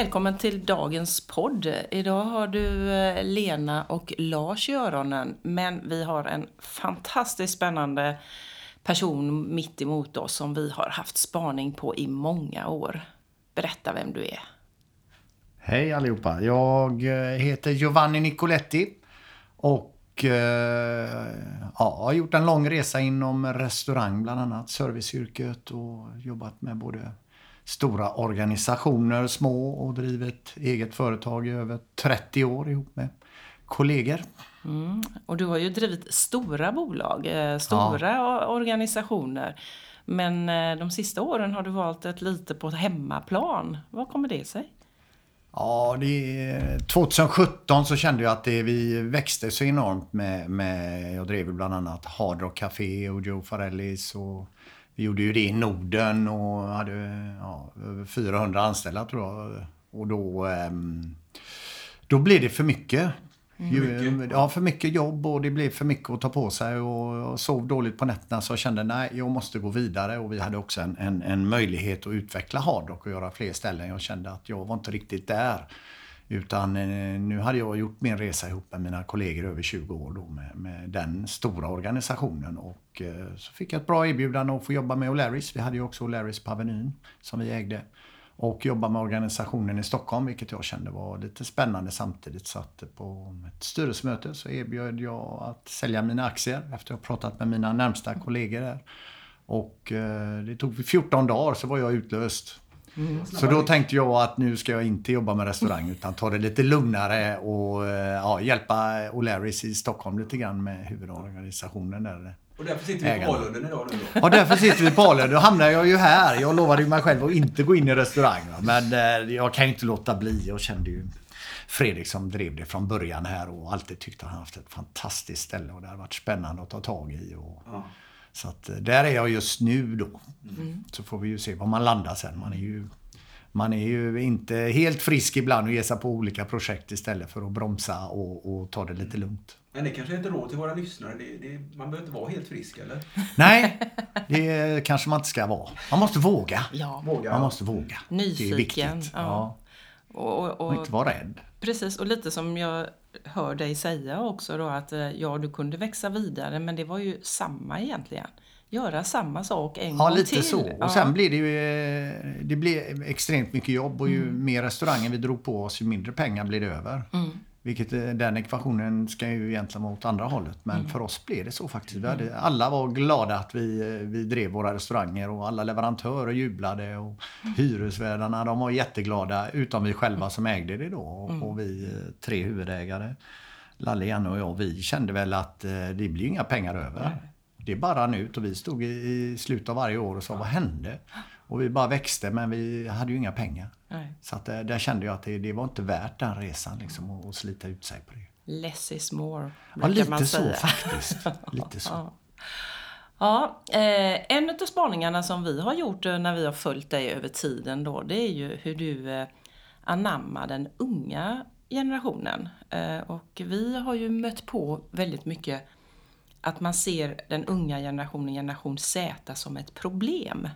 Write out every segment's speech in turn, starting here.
Välkommen till dagens podd. Idag har du eh, Lena och Lars i öronen. Men vi har en fantastiskt spännande person mitt emot oss som vi har haft spaning på i många år. Berätta vem du är. Hej allihopa. Jag eh, heter Giovanni Nicoletti och eh, ja, har gjort en lång resa inom restaurang bland annat, serviceyrket och jobbat med både stora organisationer, små och drivit eget företag i över 30 år ihop med kollegor. Mm. Och du har ju drivit stora bolag, eh, stora ja. organisationer. Men eh, de sista åren har du valt ett lite på hemmaplan. Vad kommer det sig? Ja, det, 2017 så kände jag att det, vi växte så enormt med, med jag drev bland annat Hard Rock Café och Joe Farellis och vi gjorde ju det i Norden och hade ja, över 400 anställda tror jag. Och då, ehm, då blev det för mycket. Mm. Ja, för mycket jobb och det blev för mycket att ta på sig och jag sov dåligt på nätterna så jag kände nej, jag måste gå vidare och vi hade också en, en, en möjlighet att utveckla hardrock och göra fler ställen. Jag kände att jag var inte riktigt där. Utan eh, nu hade jag gjort min resa ihop med mina kollegor över 20 år då med, med den stora organisationen. Och eh, så fick jag ett bra erbjudande att få jobba med O'Larrys. Vi hade ju också O'Larrys på Avenyn som vi ägde. Och jobba med organisationen i Stockholm, vilket jag kände var lite spännande samtidigt. Så att på ett styrelsemöte så erbjöd jag att sälja mina aktier efter att ha pratat med mina närmsta kollegor där. Och eh, det tog 14 dagar så var jag utlöst. Mm. Så då tänkte jag att nu ska jag inte jobba med restaurang utan ta det lite lugnare och eh, ja, hjälpa O'Larrys i Stockholm lite grann med huvudorganisationen där. Och därför sitter vi på Palunden idag nu då? Ja, därför sitter vi på Palunden. Då hamnar jag ju här. Jag lovade ju mig själv att inte gå in i restaurang. Men eh, jag kan ju inte låta bli. Jag kände ju Fredrik som drev det från början här och alltid tyckte att han haft ett fantastiskt ställe och det har varit spännande att ta tag i. Och, ja. Så att eh, där är jag just nu då. Mm. Så får vi ju se var man landar sen. Man är ju man är ju inte helt frisk ibland och ger sig på olika projekt istället för att bromsa och, och ta det lite lugnt. Men det kanske är ett råd till våra lyssnare. Det, det, man behöver inte vara helt frisk, eller? Nej, det kanske man inte ska vara. Man måste våga. Ja. våga. Man måste våga. Nyfiken. Det är viktigt. Ja. ja. Och, och, och, inte vara rädd. Precis, och lite som jag hör dig säga också då att eh, ja, du kunde växa vidare men det var ju samma egentligen göra samma sak en ja, gång lite till. så. Och ja. sen blir det ju eh, det blir extremt mycket jobb och ju mm. mer restauranger vi drog på oss, ju mindre pengar blir det över. Mm. Vilket eh, den ekvationen ska ju egentligen vara åt andra hållet. Men mm. för oss blev det så faktiskt. Vi hade, alla var glada att vi, eh, vi drev våra restauranger och alla leverantörer jublade och mm. hyresvärdarna de var jätteglada utom vi själva som ägde det då. Och, mm. och vi tre huvudägare, Lalle, Janne och jag, vi kände väl att det blir inga pengar över det bara rann ut och vi stod i, slutet av varje år och sa vad hände? Och vi bara växte men vi hade ju inga pengar. Nej. Så att, där, där kände jag att det, det, var inte värt den resan liksom att slita ut sig på det. Less is more, Ja, lite man säga. så faktiskt. lite så. ja. Eh, en av spaningarna som vi har gjort eh, när vi har följt dig över tiden då, det är ju hur du eh, anammar den unga generationen. Eh, och vi har ju mött på väldigt mycket att man ser den unga generationen, generation Z, som ett problem.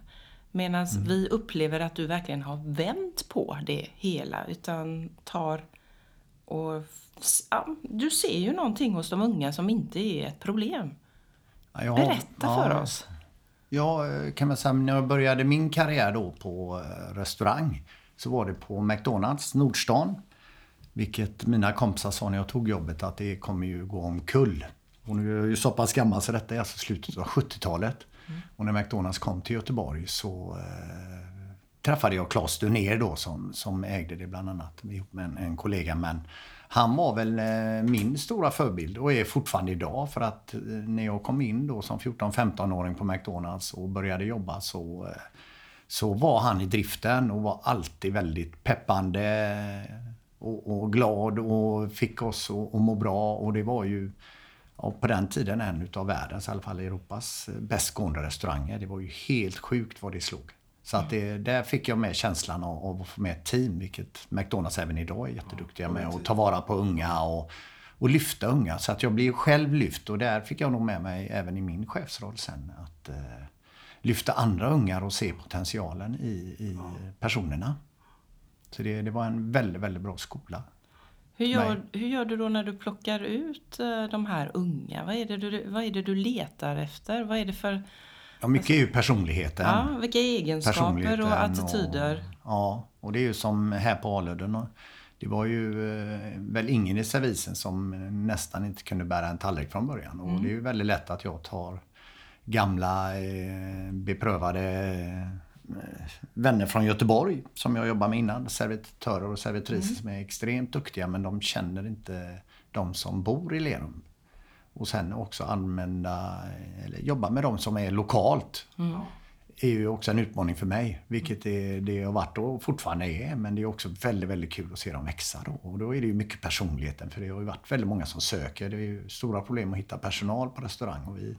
Medan mm. vi upplever att du verkligen har vänt på det hela. Utan tar och... Ja, du ser ju någonting hos de unga som inte är ett problem. Ja, Berätta ja, för oss. Ja, kan man säga, när jag började min karriär då på eh, restaurang så var det på McDonalds, Nordstan. Vilket mina kompisar sa när jag tog jobbet att det kommer ju gå omkull. Hon är ju så pass gammal så detta är alltså slutet av 70-talet. Mm. Och när McDonalds kom till Göteborg så eh, träffade jag Claes Dunér då som, som ägde det bland annat ihop med en, en kollega. Men han var väl eh, min stora förebild och är fortfarande idag. För att eh, när jag kom in då som 14-15-åring på McDonalds och började jobba så, eh, så var han i driften och var alltid väldigt peppande eh, och, och glad och fick oss att må bra. Och det var ju och på den tiden en utav världens, i alla fall Europas, bäst gående restauranger. Det var ju helt sjukt vad det slog. Så att det, där fick jag med känslan av, av att få med ett team, vilket McDonalds även idag är jätteduktiga med. Att ta vara på unga och, och lyfta unga. Så att jag blir själv lyft och där fick jag nog med mig även i min chefsroll sen. Att eh, lyfta andra ungar och se potentialen i, i personerna. Så det, det var en väldigt, väldigt bra skola. Hur gör, hur gör du då när du plockar ut eh, de här unga? Vad är det du, vad är det du letar efter? Vad är det för... Ja, mycket är ju personligheten. Ja, vilka egenskaper och attityder? Och, ja, och det är ju som här på Aludden. Det var ju eh, väl ingen i servisen som nästan inte kunde bära en tallrik från början. Och mm. det är ju väldigt lätt att jag tar gamla eh, beprövade vänner från Göteborg som jag jobbade med innan. Servitörer och servitriser mm. som är extremt duktiga men de känner inte de som bor i Lerum. Och sen också använda, eller jobba med de som är lokalt. Mm. är ju också en utmaning för mig. Vilket det, det har varit och fortfarande är. Men det är också väldigt, väldigt kul att se dem växa då. Och då är det ju mycket personligheten. För det har ju varit väldigt många som söker. Det är ju stora problem att hitta personal på restaurang. Och vi,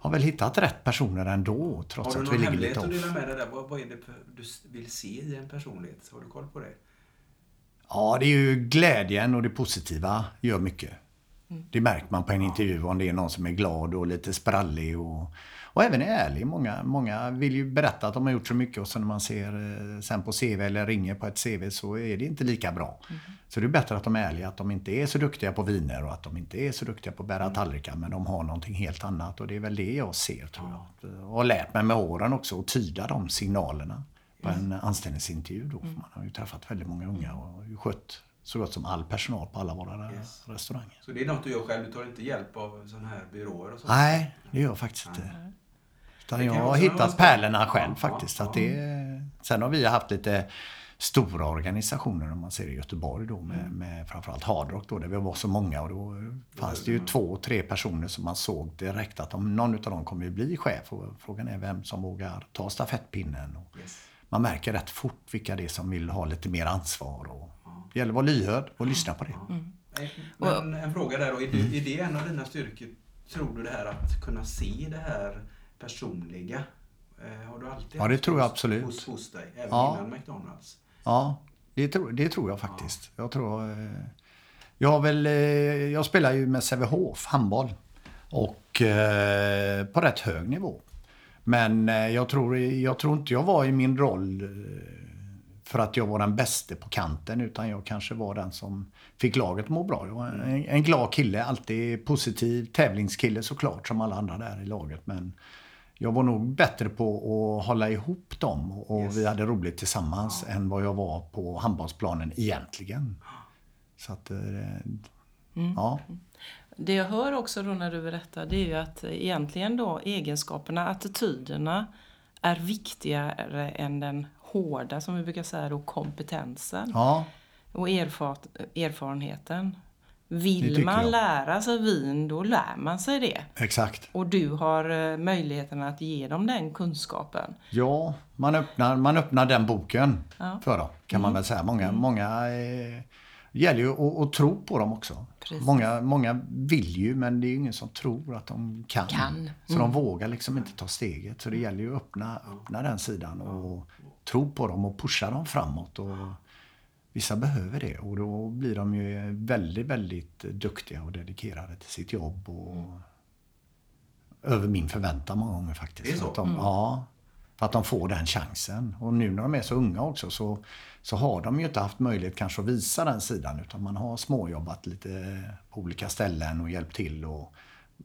har väl hittat rätt personer ändå trots att vi ligger lite off. Har du någon hemlighet att dela med dig där? Vad, vad är det du vill se i en personlighet? Har du koll på det? Ja, det är ju glädjen och det positiva gör mycket. Mm. Det märker man på en intervju om det är någon som är glad och lite sprallig och och även är ärlig. Många, många vill ju berätta att de har gjort så mycket och så när man ser eh, sen på CV eller ringer på ett CV så är det inte lika bra. Mm. Så det är bättre att de är ärliga, att de inte är så duktiga på viner och att de inte är så duktiga på att bära mm. tallrikar men de har någonting helt annat och det är väl det jag ser tror jag. Och har lärt mig med åren också att tyda de signalerna på en anställningsintervju då. För mm. man har ju träffat väldigt många unga och skött så gott som all personal på alla våra yes. restauranger. Så det är något du gör själv? Du tar inte hjälp av sådana här byråer? Och sånt? Nej, det gör jag faktiskt inte. Utan jag har hittat pärlorna själv faktiskt. Ja, att det, sen har vi haft lite stora organisationer om man ser i Göteborg då med, mm. med framförallt Hardrock då där vi var så många och då fanns det ju två, tre personer som man såg direkt att om någon av dem kommer att bli chef och frågan är vem som vågar ta stafettpinnen. Och yes. Man märker rätt fort vilka det är som vill ha lite mer ansvar och det gäller att vara lyhörd och lyssna på det. Mm. Men en fråga där då, är det, är det en av dina styrkor, tror du det här att kunna se det här personliga? Eh, har du alltid Ja, det tror jag absolut. Hos, hos dig, även ja. innan McDonalds? Ja, det tror, det tror jag faktiskt. Ja. Jag tror... Eh, jag har väl... Eh, jag spelar ju med Sävehof, handboll. Och eh, på rätt hög nivå. Men jag, tror, jag tror inte jag var i min roll för att jag var den bäste på kanten utan jag kanske var den som fick laget att må bra. Jag var en, en glad kille, alltid positiv, tävlingskille såklart som alla andra där i laget. Men jag var nog bättre på att hålla ihop dem och yes. vi hade roligt tillsammans ja. än vad jag var på handbollsplanen egentligen. Så att, eh, mm. ja. Det jag hör också då när du berättar det är ju att egentligen då egenskaperna, attityderna är viktigare än den hårda, som vi brukar säga då, kompetensen. Ja. Och erfar erfarenheten. Vill man jag. lära sig vin, då lär man sig det. Exakt. Och du har eh, möjligheten att ge dem den kunskapen. Ja, man öppnar, man öppnar den boken ja. för dem, kan mm. man väl säga. Många, mm. många eh, gäller ju att, att, tro på dem också. Många, många vill ju, men det är ju ingen som tror att de kan. kan. Mm. Så de mm. vågar liksom inte ta steget. Så det gäller ju att öppna, öppna den sidan och tro på dem och pusha dem framåt. Och, Vissa behöver det och då blir de ju väldigt, väldigt duktiga och dedikerade till sitt jobb. Och mm. Över min förväntan många gånger faktiskt. Det är så? Att de, mm. Ja, för att de får den chansen. Och nu när de är så unga också så, så har de ju inte haft möjlighet kanske att visa den sidan utan man har småjobbat lite på olika ställen och hjälpt till. Och,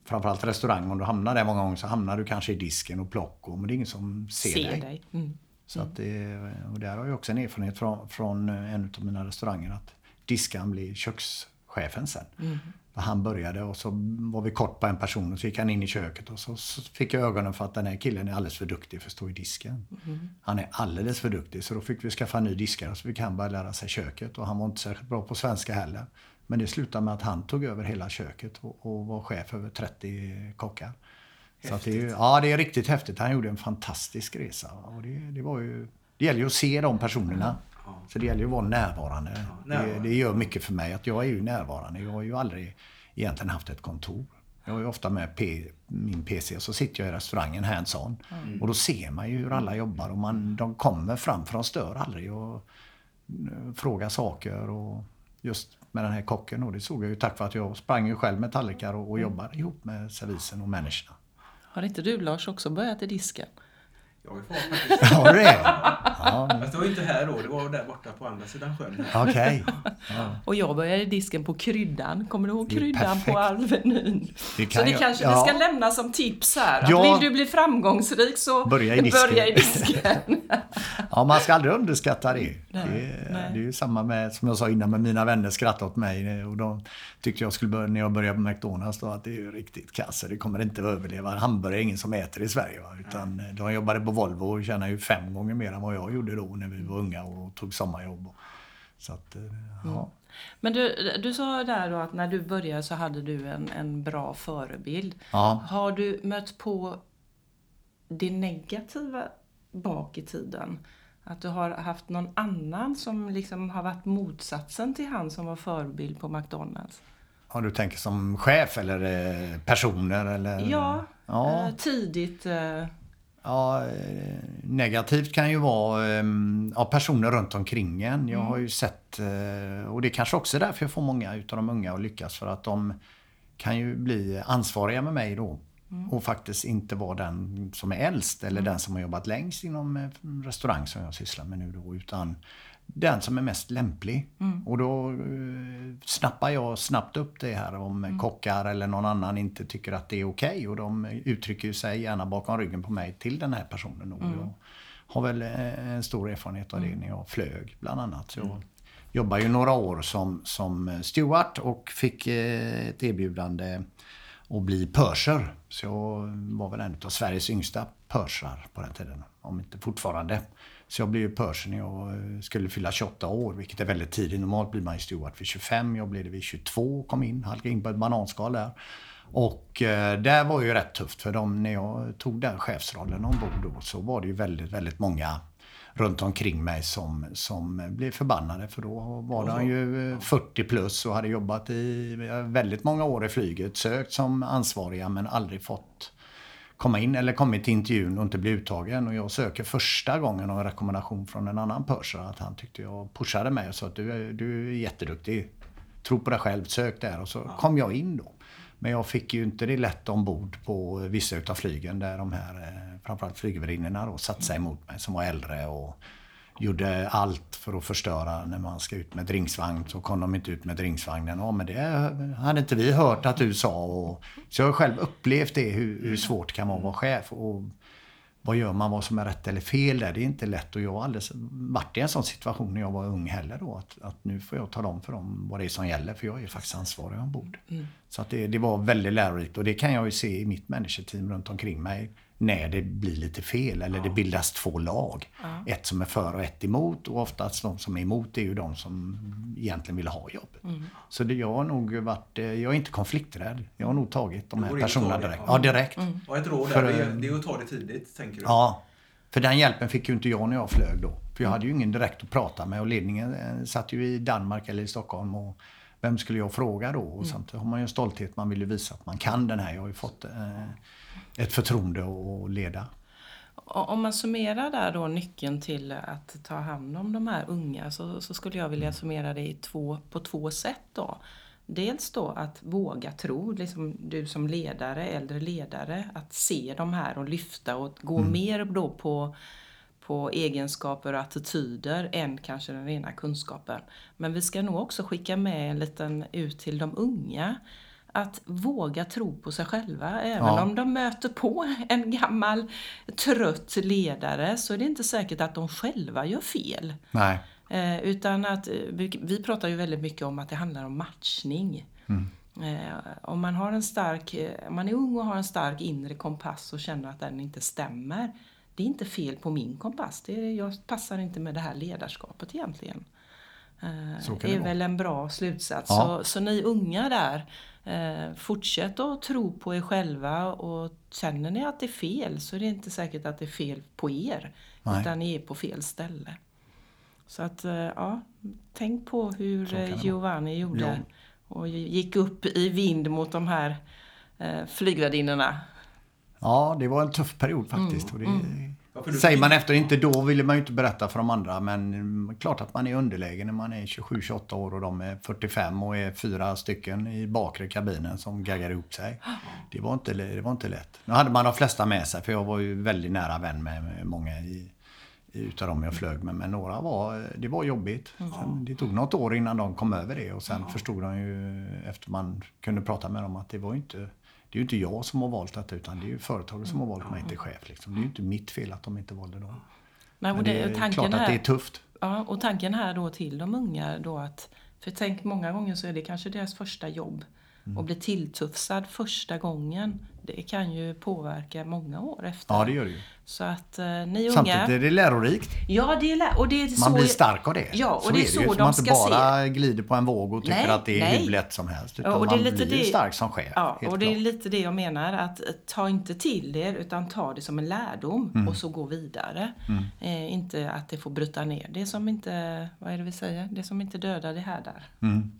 framförallt restaurang, om du hamnar där många gånger så hamnar du kanske i disken och plock. Och, men det är ingen som ser, ser dig. dig. Mm. Så att det, och där har jag också en erfarenhet från, från en av mina restauranger att diskaren blir kökschefen sen. Mm. Han började och så var vi kort på en person och så gick han in i köket och så, fick jag ögonen för att den här killen är alldeles för duktig för att stå i disken. Mm. Han är alldeles för duktig så då fick vi skaffa en ny diskare så fick han börja lära sig köket och han var inte särskilt bra på svenska heller. Men det slutade med att han tog över hela köket och, och var chef över 30 kockar. Så det, är, ja, det är riktigt häftigt. Han gjorde en fantastisk resa. Och det, det, var ju, det gäller ju att se de personerna. Så det gäller ju att vara närvarande. Det, det, gör mycket för mig att jag är ju närvarande. Jag har ju aldrig egentligen haft ett kontor. Jag ju ofta med P, min PC och så sitter jag i restaurangen hands-on. Och då ser man ju hur alla jobbar och man, de kommer fram för de stör aldrig och eh, frågar saker. Och just med den här kocken och det såg jag ju tack vare att jag sprang ju själv med tallrikar och, och jobbar ihop med servisen och människorna. Har inte du Lars också börjat i disken? Jag var faktiskt... Ja, det är ja. Fast det var inte här då, det var där borta på andra sidan sjön. Okej. Och jag började i disken på kryddan. Kommer du ihåg Det är kryddan på Alvenyn? Det Så kan det jag- kanske ja. vi ska lämna som tips här. Ja. Vill du bli framgångsrik så Börja i disken. börja i disken. Ja, man ska aldrig underskatta det. Nej, det, är, nej. det är ju samma med, som jag sa innan, med mina vänner skrattade åt mig och de tyckte jag skulle börja, när jag började på McDonalds då, att det är ju riktigt kass. Det kommer inte att överleva. Hamburgare är ingen som äter i Sverige. Va? Utan de jobbade på Volvo och tjänar ju fem gånger mer än vad jag gjorde då när vi var unga och tog sommarjobb. Så att, eh, ja. Men du, du sa där då att när du började så hade du en, en bra förebild. Ja. Har du mött på det negativa bak i tiden? Att du har haft någon annan som liksom har varit motsatsen till han som var förebild på McDonalds? ja, du tänker som chef eller eh, personer eller? Ja, Ja. eh, tidigt. Ja, eh, negativt kan ju vara eh, ja, personer runt omkring en. Jag har ju sett, eh, och det är kanske också är därför jag får många utav de unga att lyckas. För att de kan ju bli ansvariga med mig då. Och faktiskt inte vara den som är äldst eller den som har jobbat längst inom eh, restaurang som jag sysslar med nu då. Utan den som är mest lämplig. Och då eh, snappar jag snabbt upp det här om kockar eller någon annan inte tycker att det är okej. Och de uttrycker sig gärna bakom ryggen på mig till den här personen. Och jag har väl eh, en stor erfarenhet av det när jag flög bland annat. Så jag jobbade ju några år som, som steward och fick eh, ett erbjudande att bli purser. Så jag var väl en av Sveriges yngsta pursar på den tiden. Om inte fortfarande. Så jag blev ju när jag eh, skulle fylla 28 år, vilket är väldigt tidigt. Normalt blir man ju steward vid 25. Jag blev det vid 22 kom in, halkade in på ett bananskal där. Och eh, det var ju rätt tufft för dem, när jag tog den chefsrollen ombord då så var det ju väldigt, väldigt många runt omkring mig som, som blev förbannade. För då var de ju eh, 40 plus och hade jobbat i eh, väldigt många år i flyget. Sökt som ansvariga men aldrig fått komma in eller kommit till intervjun och inte bli uttagen. Och jag söker första gången en rekommendation från en annan purser att han tyckte jag pushade mig och sa att du är, du är jätteduktig. Tro på dig själv, sök där. Och så kom jag in då. Men jag fick ju inte det lätt ombord på vissa utav flygen där de här, eh, framförallt flygvärdinnorna då, satte sig emot mig som var äldre och gjorde allt för att förstöra när man ska ut med drinksvagn. Så kom de inte ut med drinksvagnen. Ja, men det hade inte vi hört att du sa. Och, så jag har själv upplevt det, hur, hur svårt det kan vara att vara chef. Och vad gör man, vad som är rätt eller fel där? Det är inte lätt. Och jag har aldrig varit i en sån situation när jag var ung heller då. Att, att nu får jag tala om för dem vad det är som gäller. För jag är faktiskt ansvarig ombord. Så att det, det var väldigt lärorikt. Och det kan jag ju se i mitt managerteam runt omkring mig. När det blir lite fel eller det bildas två lag. Ett som är för och ett emot. Och oftast de som är emot är ju de som egentligen vill ha jobbet. Så det, jag har nog varit, eh, jag är inte konflikträdd. Jag har nog tagit de här personerna direkt. Ja. Ja, direkt. Och ett råd För, där, är, eh, det är att ta det tidigt, tänker du? Ja, för den hjälpen fick ju inte jag när jag flög då. För jag hade ju ingen direkt att prata med och ledningen eh, satt ju i Danmark eller i Stockholm. Och vem skulle jag fråga då? Och samtidigt har man ju en stolthet, man vill ju visa att man kan den här. Jag har ju fått eh, ett förtroende att leda. Om man summerar där då nyckeln till att ta hand om de här unga så, så skulle jag vilja summera det i två, på två sätt då. Dels då att våga tro, liksom du som ledare, äldre ledare, att se de här och lyfta och gå mer då på, på egenskaper och attityder än kanske den rena kunskapen. Men vi ska nog också skicka med en liten ut till de unga att våga tro på sig själva. Även Ja. om de möter på en gammal trött ledare så är det inte säkert att de själva gör fel. Nej. Eh, utan att, eh, vi, pratar ju väldigt mycket om att det handlar om matchning. Eh, om man, har en stark, eh, man är ung och har en stark inre kompass och känner att den inte stämmer. Det är inte fel på min kompass. Det är, jag passar inte med det här ledarskapet egentligen. Eh, det det är vara. väl en bra slutsats. Ja. Så, så ni unga där, fortsätt att tro på er själva och känner ni att det är fel så är det inte säkert att det är fel på er. Nej. Utan ni är på fel ställe. Så att, eh, ja, tänk på hur eh. Giovanni gjorde. Ja. Och gick upp i vind mot de här eh, flygvärdinnorna. Ja, det var en tuff period faktiskt. Och det, Ja, Säger man efter, inte då ville man ju inte berätta för de andra men mm, klart att man är underläge när man är 27-28 år och de är 45 och är fyra stycken i bakre kabinen som gaggar ihop sig. Det var inte, det var inte lätt. Nu hade man de flesta med sig för jag var ju väldigt nära vän med, många i, utav dem jag flög med. Men några var, det var jobbigt. Sen, det tog något år innan de kom över det och sen förstod de ju efter man kunde prata med dem att det var inte det är ju inte jag som har valt detta utan det är ju företaget som har valt mig till chef. Liksom. Det är ju inte mitt fel att de inte valde dem. Nej, och Men det, är klart att det är tufft. Ja, och tanken här då till de unga då att, för tänk många gånger så är det kanske deras första jobb. Mm. Och bli tilltufsad första gången, det kan ju påverka många år efter. Ja, det gör det ju. Så att eh, ni Samtidigt unga... är det lärorikt. Ja, det är, lä- och det är så... Man blir stark av det. Ja, och så det är är så ju. de man inte bara glider på en våg och tycker Nej, att det är nej. hur lätt som helst. Utan och det är man lite blir det- stark som chef. Ja, och det är klart. lite det jag menar. Att eh, ta inte till er utan ta det som en lärdom Mm. och så gå vidare. Eh, inte att det får bryta ner. Det som inte, vad är det vi säger? Det som inte dödar det härdar. Mm.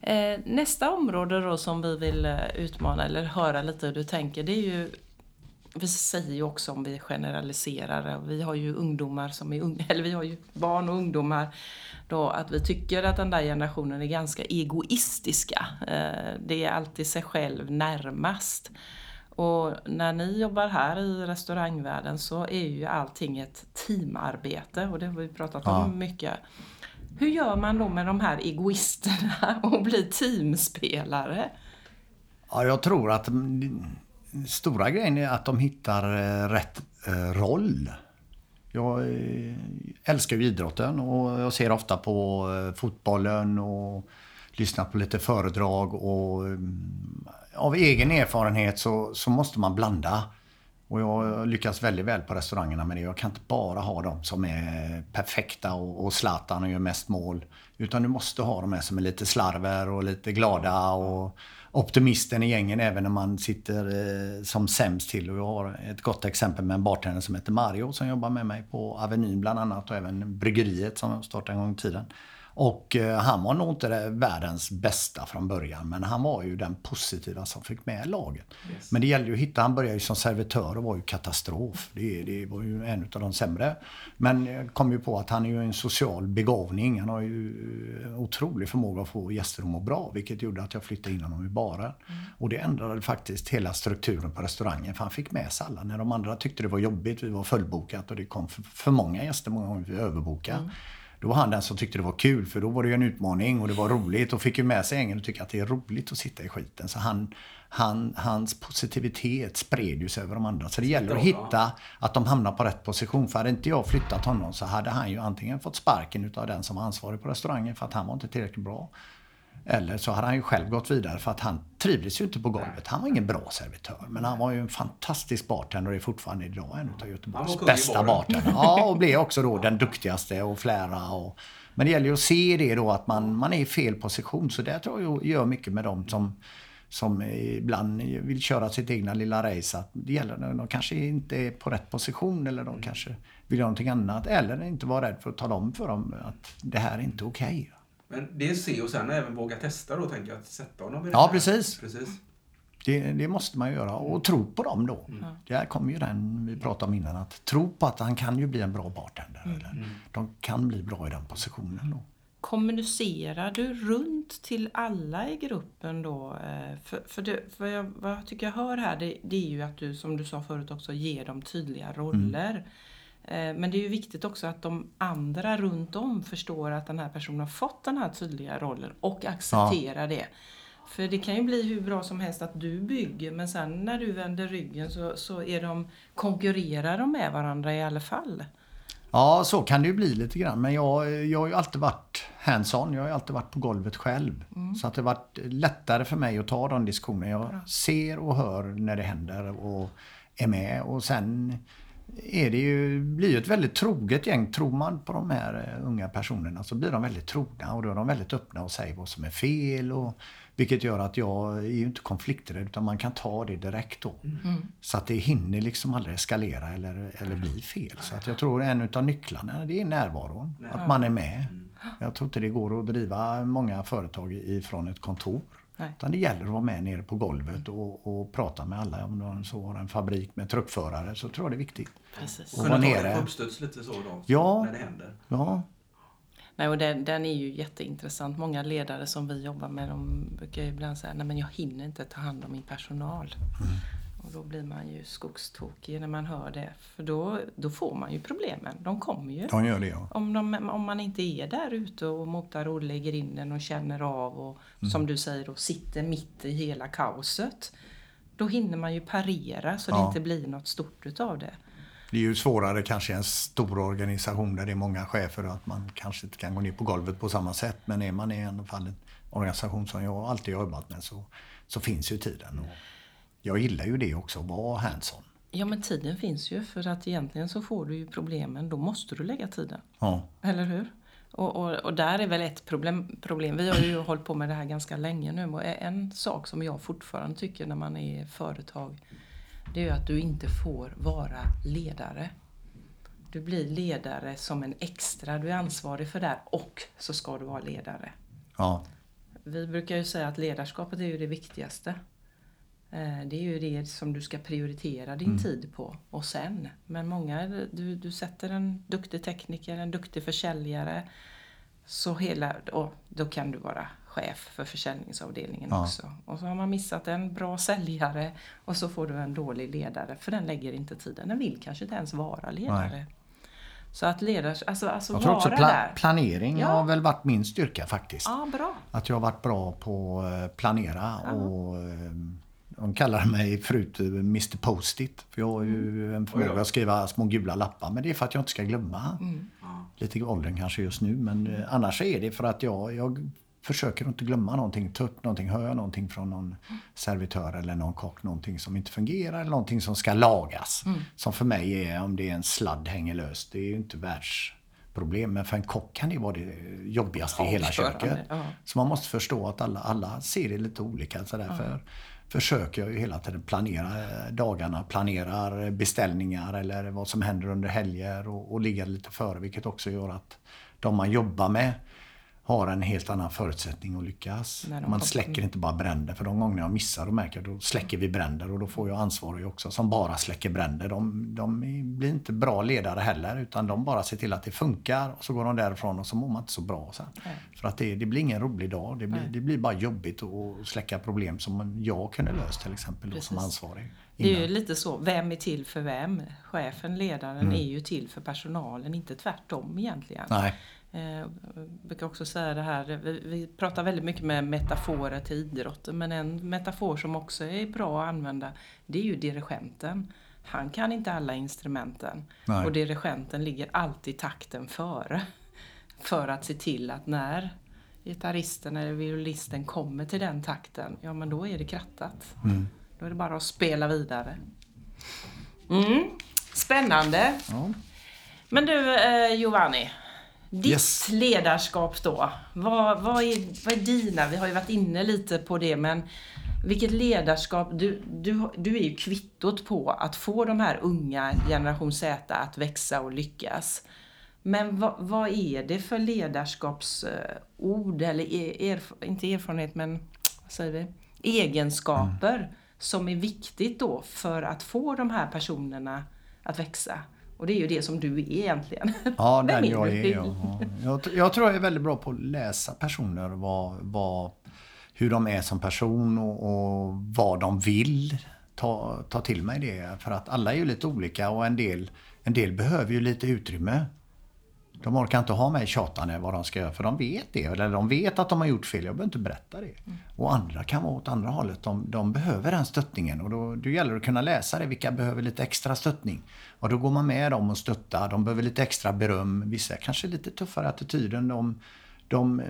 Eh, nästa område då som vi vill eh, utmana eller höra lite hur du tänker det är ju vi säger ju också om vi generaliserar, vi har ju ungdomar som är unga, eller vi har ju barn och ungdomar då att vi tycker att den där generationen är ganska egoistiska. Eh, Det är alltid sig själv närmast. Och när ni jobbar här i restaurangvärlden så är ju allting ett teamarbete och det har vi pratat Ja. om mycket. Hur gör man då med de här egoisterna och blir teamspelare? Ja, jag tror att stora grejen är att de hittar eh, rätt eh, roll. Jag eh, älskar ju idrotten och jag ser ofta på fotbollen och lyssnar på lite föredrag och mm, av egen erfarenhet så, så måste man blanda. Och jag lyckas väldigt väl på restaurangerna med det. Jag kan inte bara ha dem som är perfekta och, och Zlatan och gör mest mål. Utan du måste ha de här som är lite slarver och lite glada och optimisten i gängen även när man sitter eh, som sämst till. Och jag har ett gott exempel med en bartender som heter Mario som jobbar med mig på Avenyn bland annat och även bryggeriet som jag startade en gång i tiden. Och eh, han var nog inte världens bästa från början men han var ju den positiva som fick med laget. Men det gällde ju att hitta, han började ju som servitör och var ju katastrof. Det, det var ju en av de sämre. Men jag kom ju på att han är ju en social begåvning. Han har ju eh, otrolig förmåga att få gäster att må bra vilket gjorde att jag flyttade in honom i baren. Och det ändrade faktiskt hela strukturen på restaurangen för han fick med sig alla. När de andra tyckte det var jobbigt, vi var fullbokat och det kom för, för många gäster många gånger, vi överbokade. Då var han den som tyckte det var kul för då var det ju en utmaning och det var roligt och fick ju med sig gängen och tycka att det är roligt att sitta i skiten. Så han, han, hans positivitet spred ju sig över de andra. Så det gäller att hitta att de hamnar på rätt position. För hade inte jag flyttat honom så hade han ju antingen fått sparken utav den som var ansvarig på restaurangen för att han var inte tillräckligt bra. Eller så hade han ju själv gått vidare för att han trivdes ju inte på golvet. Han var ingen bra servitör. Men han var ju en fantastisk bartender och är fortfarande idag en av Göteborgs bästa bartender. Ja, och blev också då den duktigaste och flära. Och, men det gäller ju att se det då att man, man är i fel position. Så det tror jag gör mycket med dem som, som ibland vill köra sitt egna lilla race. Att det gäller de kanske inte är på rätt position eller de kanske vill göra någonting annat. Eller inte vara rädd för att tala om för dem att det här är inte okej. Men det är se och sen även våga testa då tänker jag. Att sätta honom i det Ja, här. precis. precis. Det, det måste man göra och tro på dem då. Där kommer ju den vi pratade om innan. Att tro på att han kan ju bli en bra bartender. Eller de kan bli bra i den positionen då. Kommunicerar du runt till alla i gruppen då? Eh, För, för, det, för jag, vad jag tycker jag hör här det, det är ju att du, som du sa förut också, ger dem tydliga roller. Eh, Men det är ju viktigt också att de andra runt om förstår att den här personen har fått den här tydliga rollen och accepterar det. För det kan ju bli hur bra som helst att du bygger men sen när du vänder ryggen så, så är de, konkurrerar de med varandra i alla fall. Ja, så kan det ju bli lite grann. Men jag, jag har ju alltid varit hands-on. Jag har ju alltid varit på golvet själv. Så att det har varit lättare för mig att ta de diskussionerna. Jag ser och hör när det händer och är med. Och sen är det ju, blir ju ett väldigt troget gäng. Tror man på de här eh, unga personerna så blir de väldigt trogna och då är de väldigt öppna och säger vad som är fel. Och, vilket gör att jag är ju inte konflikträdd utan man kan ta det direkt då. Så att det hinner liksom aldrig eskalera eller, eller bli fel. Så att jag tror en av nycklarna det är närvaron. Att man är med. Jag tror inte det går att driva många företag ifrån ett kontor. Nej. Utan det gäller att vara med nere på golvet och, och prata med alla. Om de så har en fabrik med truckförare så tror jag det är viktigt. Precis. Och Kunna vara ta det nere. på uppstuds lite så då? Ja. När det händer. Ja, Nej, och den, den är ju jätteintressant. Många ledare som vi jobbar med de brukar ju ibland säga Nej, men jag hinner inte ta hand om min personal. Och då blir man ju skogstokig när man hör det. För då, då får man ju problemen. De kommer ju. de gör det ja. Om, de, om man inte är där ute och motar och lägger in den och känner av och som du säger då sitter mitt i hela kaoset. Då hinner man ju parera så det Ja. inte blir något stort utav det. Det är ju svårare kanske i en stor organisation där det är många chefer att man kanske inte kan gå ner på golvet på samma sätt. Men är man i alla fall en organisation som jag alltid har jobbat med så, så finns ju tiden. Och jag gillar ju det också, att vara hands-on. Ja men tiden finns ju för att egentligen så får du ju problemen. Då måste du lägga tiden. Ja. Eller hur? Och, och, och där är väl ett problem, problem. Vi har ju hållit på med det här ganska länge nu. Och en sak som jag fortfarande tycker när man är företag. Det är ju att du inte får vara ledare. Du blir ledare som en extra. Du är ansvarig för det här och så ska du vara ledare. ja. Vi brukar ju säga att ledarskapet är ju det viktigaste. Eh, Det är ju det som du ska prioritera din tid på. Och sen, men många, du, du sätter en duktig tekniker, en duktig försäljare. Så hela, och då kan du vara chef för försäljningsavdelningen Ja. också. Och så har man missat en bra säljare och så får du en dålig ledare. För den lägger inte tiden. Den vill kanske inte ens vara ledare. Nej. Så att ledars, alltså, alltså Jag tror vara också där. pla- planering Ja. har väl varit min styrka faktiskt. Ja, bra. Att jag har varit bra på att planera och eh, de kallar mig förut Mr Post-it. För jag har ju en förmåga att skriva små gula lappar. Men det är för att jag inte ska glömma. Lite i åldern kanske just nu. Men eh, annars är det för att jag, jag försöker inte glömma någonting. Ta upp någonting. Hör jag någonting från någon servitör eller någon kock. Någonting som inte fungerar eller någonting som ska lagas. Som för mig är om det är en sladd hänger löst. Det är ju inte världsproblem. Men för en kock kan det vara det jobbigaste i hela köket. ja. Så man måste förstå att alla, alla ser det lite olika. Så därför försöker jag ju hela tiden planera eh, dagarna, planerar beställningar eller vad som händer under helger och, och ligga lite före. Vilket också gör att de man jobbar med har en helt annan förutsättning att lyckas. Man släcker inte bara bränder. För de gånger jag missar och märker då släcker vi bränder och då får jag ansvarig också som bara släcker bränder. De, de blir inte bra ledare heller utan de bara ser till att det funkar och så går de därifrån och så mår man inte så bra sen. Nej. För att det, det blir ingen rolig dag. Det blir, Nej. det blir bara jobbigt att släcka problem som jag kunde löst till exempel då, som ansvarig. Det är ju innan. lite så, vem är till för vem? Chefen, ledaren Mm. är ju till för personalen, inte tvärtom egentligen. Nej. Eh, Jag brukar också säga det här, vi, vi pratar väldigt mycket med metaforer till idrotten men en metafor som också är bra att använda det är ju dirigenten. Han kan inte alla instrumenten Nej. och dirigenten ligger alltid takten före. För att se till att när gitarristen eller violisten kommer till den takten, ja men då är det krattat. Mm. Då är det bara att spela vidare. Mm. Spännande. Ja. Men du eh, Giovanni, ditt Yes. ledarskap då. Vad, vad, är, vad är dina? Vi har ju varit inne lite på det men vilket ledarskap, du, du, du är ju kvittot på att få de här unga generation Z att växa och lyckas. Men vad, vad är det för ledarskapsord eller er, erf- inte erfarenhet men vad säger vi? egenskaper som är viktigt då för att få de här personerna att växa? Och det är ju det som du är egentligen. Ja, Vem den är jag är. Ja. Jag, jag tror jag är väldigt bra på att läsa personer. Vad, vad, hur de är som person och, och vad de vill. Ta, ta till mig det. För att alla är ju lite olika och en del, en del behöver ju lite utrymme. De orkar inte ha mig tjatande vad de ska göra för de vet det. Eller de vet att de har gjort fel. Jag behöver inte berätta det. Och andra kan vara åt andra hållet. De, de behöver den stöttningen. Och då, då gäller det att kunna läsa det. Vilka behöver lite extra stöttning? Och då går man med dem och stöttar. De behöver lite extra beröm. Vissa kanske lite tuffare attityden. De, de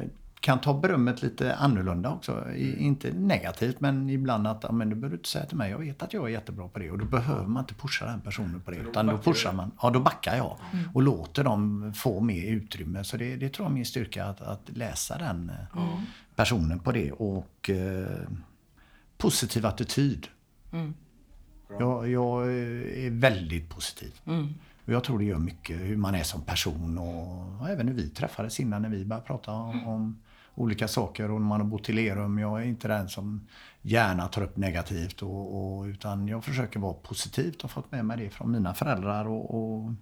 kan ta berömmet lite annorlunda också. I, inte negativt men ibland att "Ja, men du behöver inte säga till mig. Jag vet att jag är jättebra på det. Och då behöver man inte pusha den personen på det. Då Utan då backar pushar man. Ja, då backar jag. Och låter dem få mer utrymme. Så det, det tror jag är min styrka att, att läsa den eh, personen på det. Och eh, positiv attityd. Jag, jag är väldigt positiv. Och jag tror det gör mycket hur man är som person och, och även hur vi träffades innan när vi började prata om, om, olika saker och när man har bott i Lerum. Jag är inte den som gärna tar upp negativt och, och, utan jag försöker vara positivt och fått med mig det från mina föräldrar och, och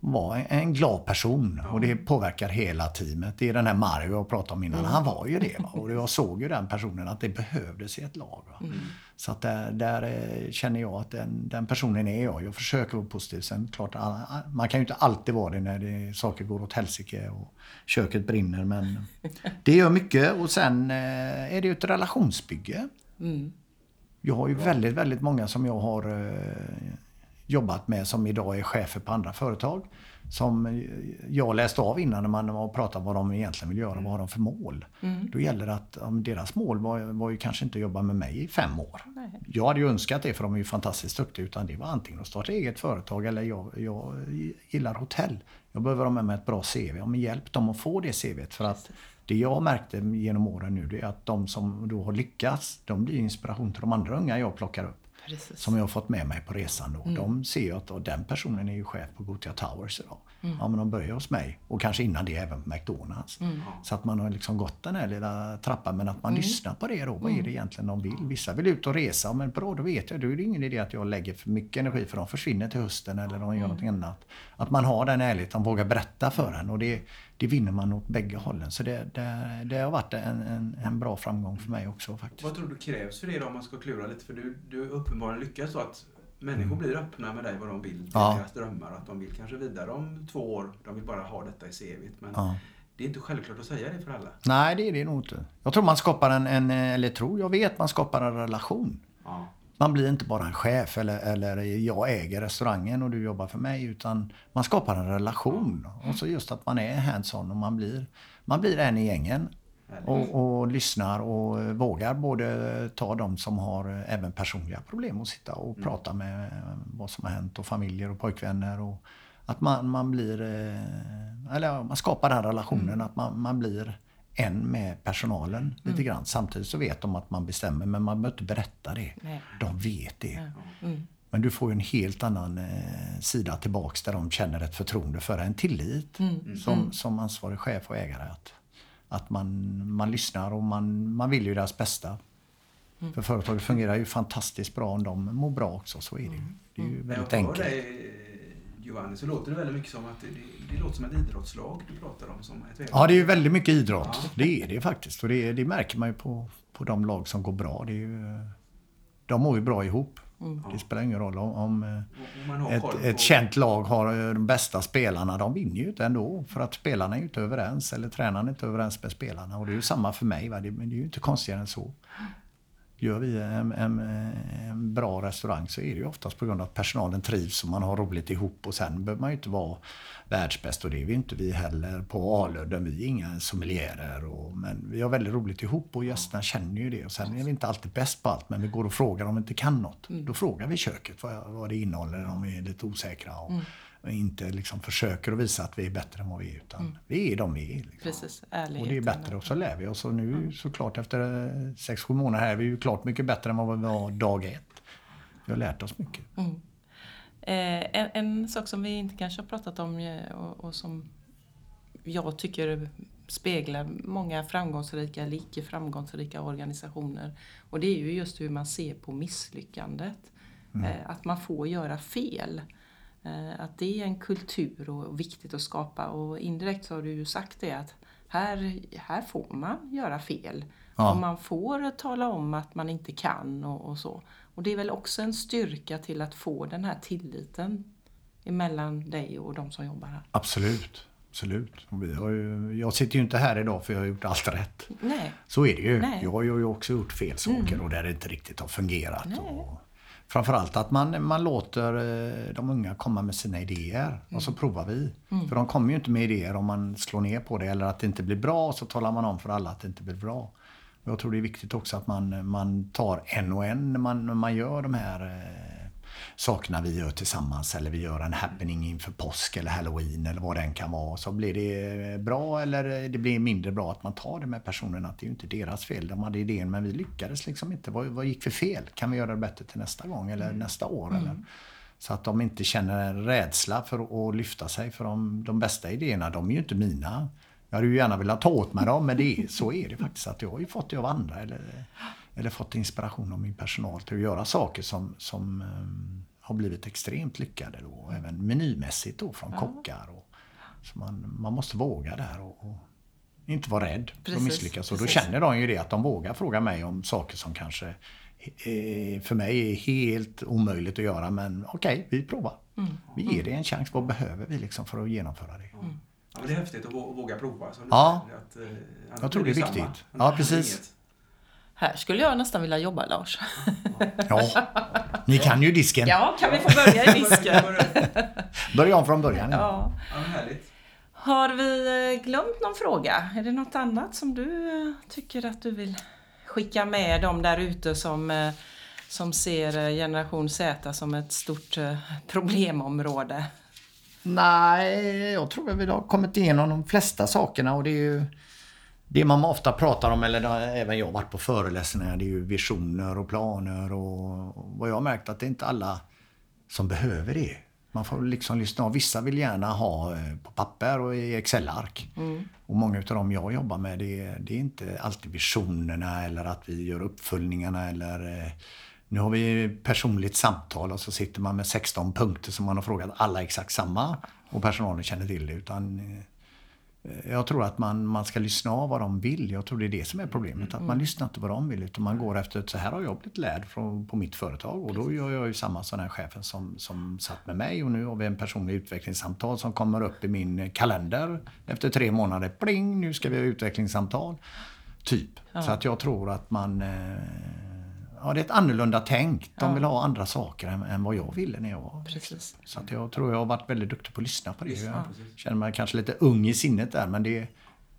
vara en glad person och det påverkar hela teamet. Det är den här Mario jag pratade om innan. Han var ju det. Va? Och jag såg ju den personen att det behövdes i ett lag. Mm. Så att där, där, eh, känner jag att den, den, personen är jag. Jag försöker vara positiv. Sen klart, man kan ju inte alltid vara det när det, saker går åt helsike och köket brinner. Men det gör mycket och sen eh, är det ju ett relationsbygge. Mm. Jag har ju väldigt, väldigt många som jag har eh, jobbat med som idag är chefer på andra företag. Som jag läste av innan när man pratade om vad de egentligen vill göra. Vad har de för mål? Mm. Då gäller det att om deras mål var, var ju kanske inte att jobba med mig i fem år. Nej. Jag hade ju önskat det för de är ju fantastiskt duktiga. Utan det var antingen att starta eget företag eller jag, jag gillar hotell. Jag behöver ha med mig ett bra CV. Ja, men hjälp dem att få det CVt. För att det jag märkte genom åren nu det är att de som då har lyckats, de blir inspiration till de andra unga jag plockar upp. Precis. som jag har fått med mig på resan. Då. Mm. De ser ju att den personen är ju chef på Gothia Towers idag. Mm. Ja, men de börjar hos mig och kanske innan det även på McDonalds. Mm. Så att man har liksom gått den här lilla trappan men att man mm. lyssnar på det då. Vad är det mm. egentligen de vill? Vissa vill ut och resa. Men bra, då vet jag. Då är det ingen idé att jag lägger för mycket energi för de försvinner till hösten eller de gör mm. något annat. Att man har den ärligheten, vågar berätta för en. Och det, det vinner man åt bägge hållen. Så det, det, det har varit en, en, en, bra framgång för mig också faktiskt. Vad tror du krävs för det då om man ska klura lite? För du, du uppenbarligen lyckas så att människor mm. blir öppna med dig vad de vill, ja. deras drömmar. Att de vill kanske vidare om två år. De vill bara ha detta i CVt. Men ja. det är inte självklart att säga det för alla. Nej, det är det nog inte. Jag tror man skapar en, en eller tror, jag vet man skapar en relation. Ja. Man blir inte bara en chef eller, eller jag äger restaurangen och du jobbar för mig. Utan man skapar en relation. Och så just att man är hands-on och man blir, man blir en i gängen. Och, och, lyssnar och vågar både ta de som har även personliga problem och sitta och mm. prata med vad som har hänt och familjer och pojkvänner. Och att man, man blir, eh, eller man skapar den relationen mm. att man, man blir en med personalen mm. lite grann. Samtidigt så vet de att man bestämmer men man behöver inte berätta det. Nej. De vet det. Mm. Men du får ju en helt annan eh, sida tillbaks där de känner ett förtroende för en tillit mm. Som, mm. som ansvarig chef och ägare. Att, att man, man lyssnar och man, man vill ju deras bästa. Mm. För företaget fungerar ju fantastiskt bra om de mår bra också. Så är det ju. Mm. Det är ju väldigt enkelt. Giovanni, så låter det väldigt mycket som att det, det, det låter som ett idrottslag du pratar om. Som ett ja, det är ju väldigt mycket idrott. Ja. Det är det faktiskt. Och det, det märker man ju på, på de lag som går bra. Det är ju, de mår ju bra ihop. Mm. Det spelar ingen roll om, om eh, ett, på... ett känt lag har de bästa spelarna. De vinner ju inte ändå. För att spelarna är ju inte överens. Eller tränaren är inte överens med spelarna. Och det är ju samma för mig. Va? Det, det är ju inte konstigare än så. Gör vi en, en, en, bra restaurang så är det ju oftast på grund av att personalen trivs och man har roligt ihop. Och sen behöver man ju inte vara världsbäst och det är vi inte vi heller på Aludden. Vi är inga sommelierer. Och, men vi har väldigt roligt ihop och gästerna känner ju det. Och sen är vi inte alltid bäst på allt men vi går och frågar om vi inte kan något. Mm. Då frågar vi köket vad, vad det innehåller om vi är lite osäkra. Och, mm inte liksom försöker att visa att vi är bättre än vad vi är. Utan mm. vi är de vi är. Liksom. Precis, och det är bättre och så lär vi oss. Och nu mm. såklart efter 6-7 månader här är vi ju klart mycket bättre än vad vi var dag ett. Vi har lärt oss mycket. Mm. Eh, en, en, sak som vi inte kanske har pratat om eh, och, och, som jag tycker speglar många framgångsrika eller icke framgångsrika organisationer. Och det är ju just hur man ser på misslyckandet. Mm. Eh, att man får göra fel. Eh, att det är en kultur och viktigt att skapa och indirekt så har du ju sagt det att här, här får man göra fel. Ja. Och man får tala om att man inte kan och, och, så. Och det är väl också en styrka till att få den här tilliten emellan dig och de som jobbar här. Absolut. Absolut. Vi har ju, jag sitter ju inte här idag för jag har gjort allt rätt. Nej. Så är det ju. Nej. Jag har ju också gjort fel saker mm. och där det inte riktigt har fungerat. Och, framförallt att man, man låter eh, de unga komma med sina idéer mm. och så provar vi. Mm. För de kommer ju inte med idéer om man slår ner på det eller att det inte blir bra och så talar man om för alla att det inte blir bra. Jag tror det är viktigt också att man, man tar en och en när man, när man gör de här eh, sakerna vi gör tillsammans eller vi gör en happening inför påsk eller halloween eller vad det än kan vara. Så blir det bra eller det blir mindre bra att man tar det med personerna. Att det är ju inte deras fel. De hade idén men vi lyckades liksom inte. Vad, vad gick för fel? Kan vi göra det bättre till nästa gång eller mm. nästa år? Mm. Eller? Så att de inte känner en rädsla för att lyfta sig. För de, de bästa idéerna, de är ju inte mina. Jag hade ju gärna velat ta åt mig dem, men det är, så är det faktiskt. att Jag har ju fått det av andra eller, eller fått inspiration av min personal till att göra saker som, som um, har blivit extremt lyckade. Då, även menymässigt då, från ja. kockar. Och, så man, man måste våga där och, och inte vara rädd precis, för att misslyckas. Och då känner de ju det att de vågar fråga mig om saker som kanske för mig är helt omöjligt att göra. Men okej, okay, vi provar. Mm. Vi ger det en chans. Vad behöver vi liksom för att genomföra det? Mm. Ja, det är häftigt att våga prova. ja, att, att, eh, jag tror det är viktigt. Ja, precis. Här skulle jag nästan vilja jobba Lars. Ja, ni kan ju disken. Ja, kan vi få börja i disken? Börja om från början. Ja. ja härligt. Har vi eh, glömt någon fråga? Är det något annat som du eh, tycker att du vill skicka med dem där ute som, som ser generation Z som ett stort problemområde? Nej, jag tror att vi har kommit igenom de flesta sakerna och det är ju det man ofta pratar om, eller även jag varit på föreläsningar, det är ju visioner och planer och vad jag har märkt att det är inte alla som behöver det. Man får liksom lyssna av. Vissa vill gärna ha eh, på papper och i Excel-ark. Mm. Och många av dem jag jobbar med, det, det, är inte alltid visionerna eller att vi gör uppföljningarna eller eh, nu har vi personligt samtal och så sitter man med 16 punkter som man har frågat alla exakt samma och personalen känner till det. Utan eh, jag tror att man, man ska lyssna av vad de vill. Jag tror det är det som är problemet. Att man mm. lyssnar inte vad de vill utan man går efter att så här har jag blivit lärd från, på mitt företag. Och då gör jag ju samma som den chefen som, som satt med mig. Och nu har vi en personlig utvecklingssamtal som kommer upp i min kalender efter tre månader. Pling! Nu ska vi ha utvecklingssamtal. Typ. Ja. Så att jag tror att man eh, ja, det är ett annorlunda tänk. De vill ha andra saker än, än vad jag ville när jag var Precis. Så att jag tror jag har varit väldigt duktig på att lyssna på det. Jag ja. känner mig kanske lite ung i sinnet där men det,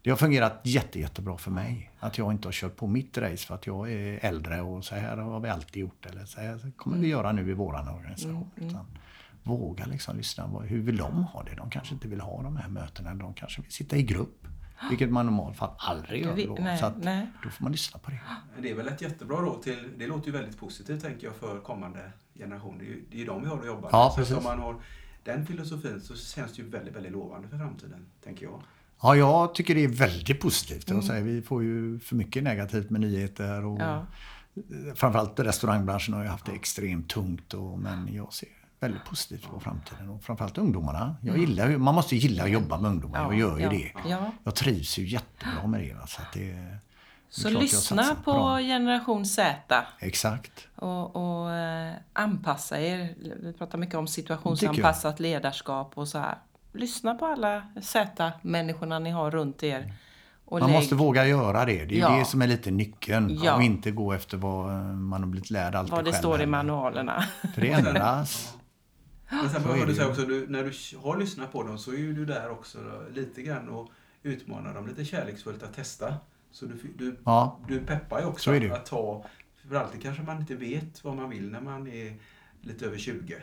det har fungerat jätte, jättebra för mig. Att jag inte har kört på mitt race för att jag är äldre och så här har vi alltid gjort. Eller så här kommer vi mm. göra nu i våran organisation. Mm. mm. våga liksom lyssna. Hur vill de ha det? De kanske inte vill ha de här mötena. De kanske vill sitta i grupp. Vilket man normalt fall aldrig gör då. Nej, så att, då får man lyssna på det. Det är väl ett jättebra råd till, det låter ju väldigt positivt tänker jag för kommande generationer. Det är ju, det är de vi har att jobba med. Ja, så om man har den filosofin så känns det ju väldigt, väldigt lovande för framtiden, tänker jag. Ja, jag tycker det är väldigt positivt. Mm. Säga, vi får ju för mycket negativt med nyheter och ja. framförallt restaurangbranschen har ju haft det extremt tungt. Och, men jag ser väldigt positivt på framtiden och framförallt ungdomarna. Jag gillar, man måste gilla att jobba med ungdomar. jag gör ju ja, det. Ja. Jag trivs ju jättebra med det. Så, att det, det så lyssna på, på generation Z. Exakt. Och, och eh, anpassa er. Vi pratar mycket om situationsanpassat ledarskap och så här. Lyssna på alla Z-människorna ni har runt er. man lägg... måste våga göra det. Det är ja. det som är lite nyckeln. Ja. Och inte gå efter vad man har blivit lärd alltid Vad det själv. står i manualerna. För det ändras. Men sen får du säga också, du, när du har lyssnat på dem så är ju du där också då, lite grann och utmanar dem lite kärleksfullt att testa. Så du, du, ja. du peppar ju också att, att ta, för alltid kanske man inte vet vad man vill när man är lite över 20.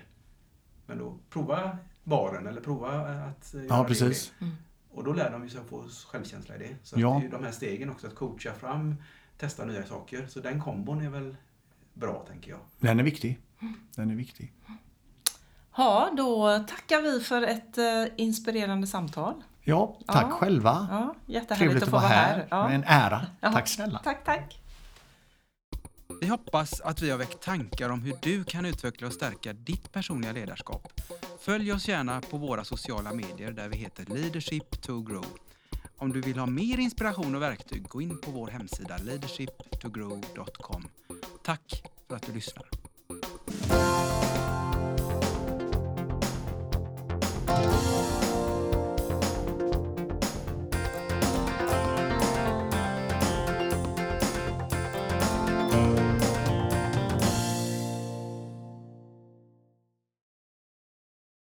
Men då prova baren eller prova att göra ja, precis. det. Mm. Och då lär de ju sig att få självkänsla i det. Så ja. det är de här stegen också, att coacha fram, testa nya saker. Så den kombon är väl bra, tänker jag. Den är viktig. Den är viktig. Ja, då tackar vi för ett eh, inspirerande samtal. Ja, tack ja. själva. Ja, jättehärligt Trevligt att få vara här. här. Ja. En ära. Ja. Tack snälla. Tack, tack. Vi hoppas att vi har väckt tankar om hur du kan utveckla och stärka ditt personliga ledarskap. Följ oss gärna på våra sociala medier där vi heter Leadership to Grow. Om du vill ha mer inspiration och verktyg, gå in på vår hemsida leadershiptogrow.com. Tack för att du lyssnar. Bye.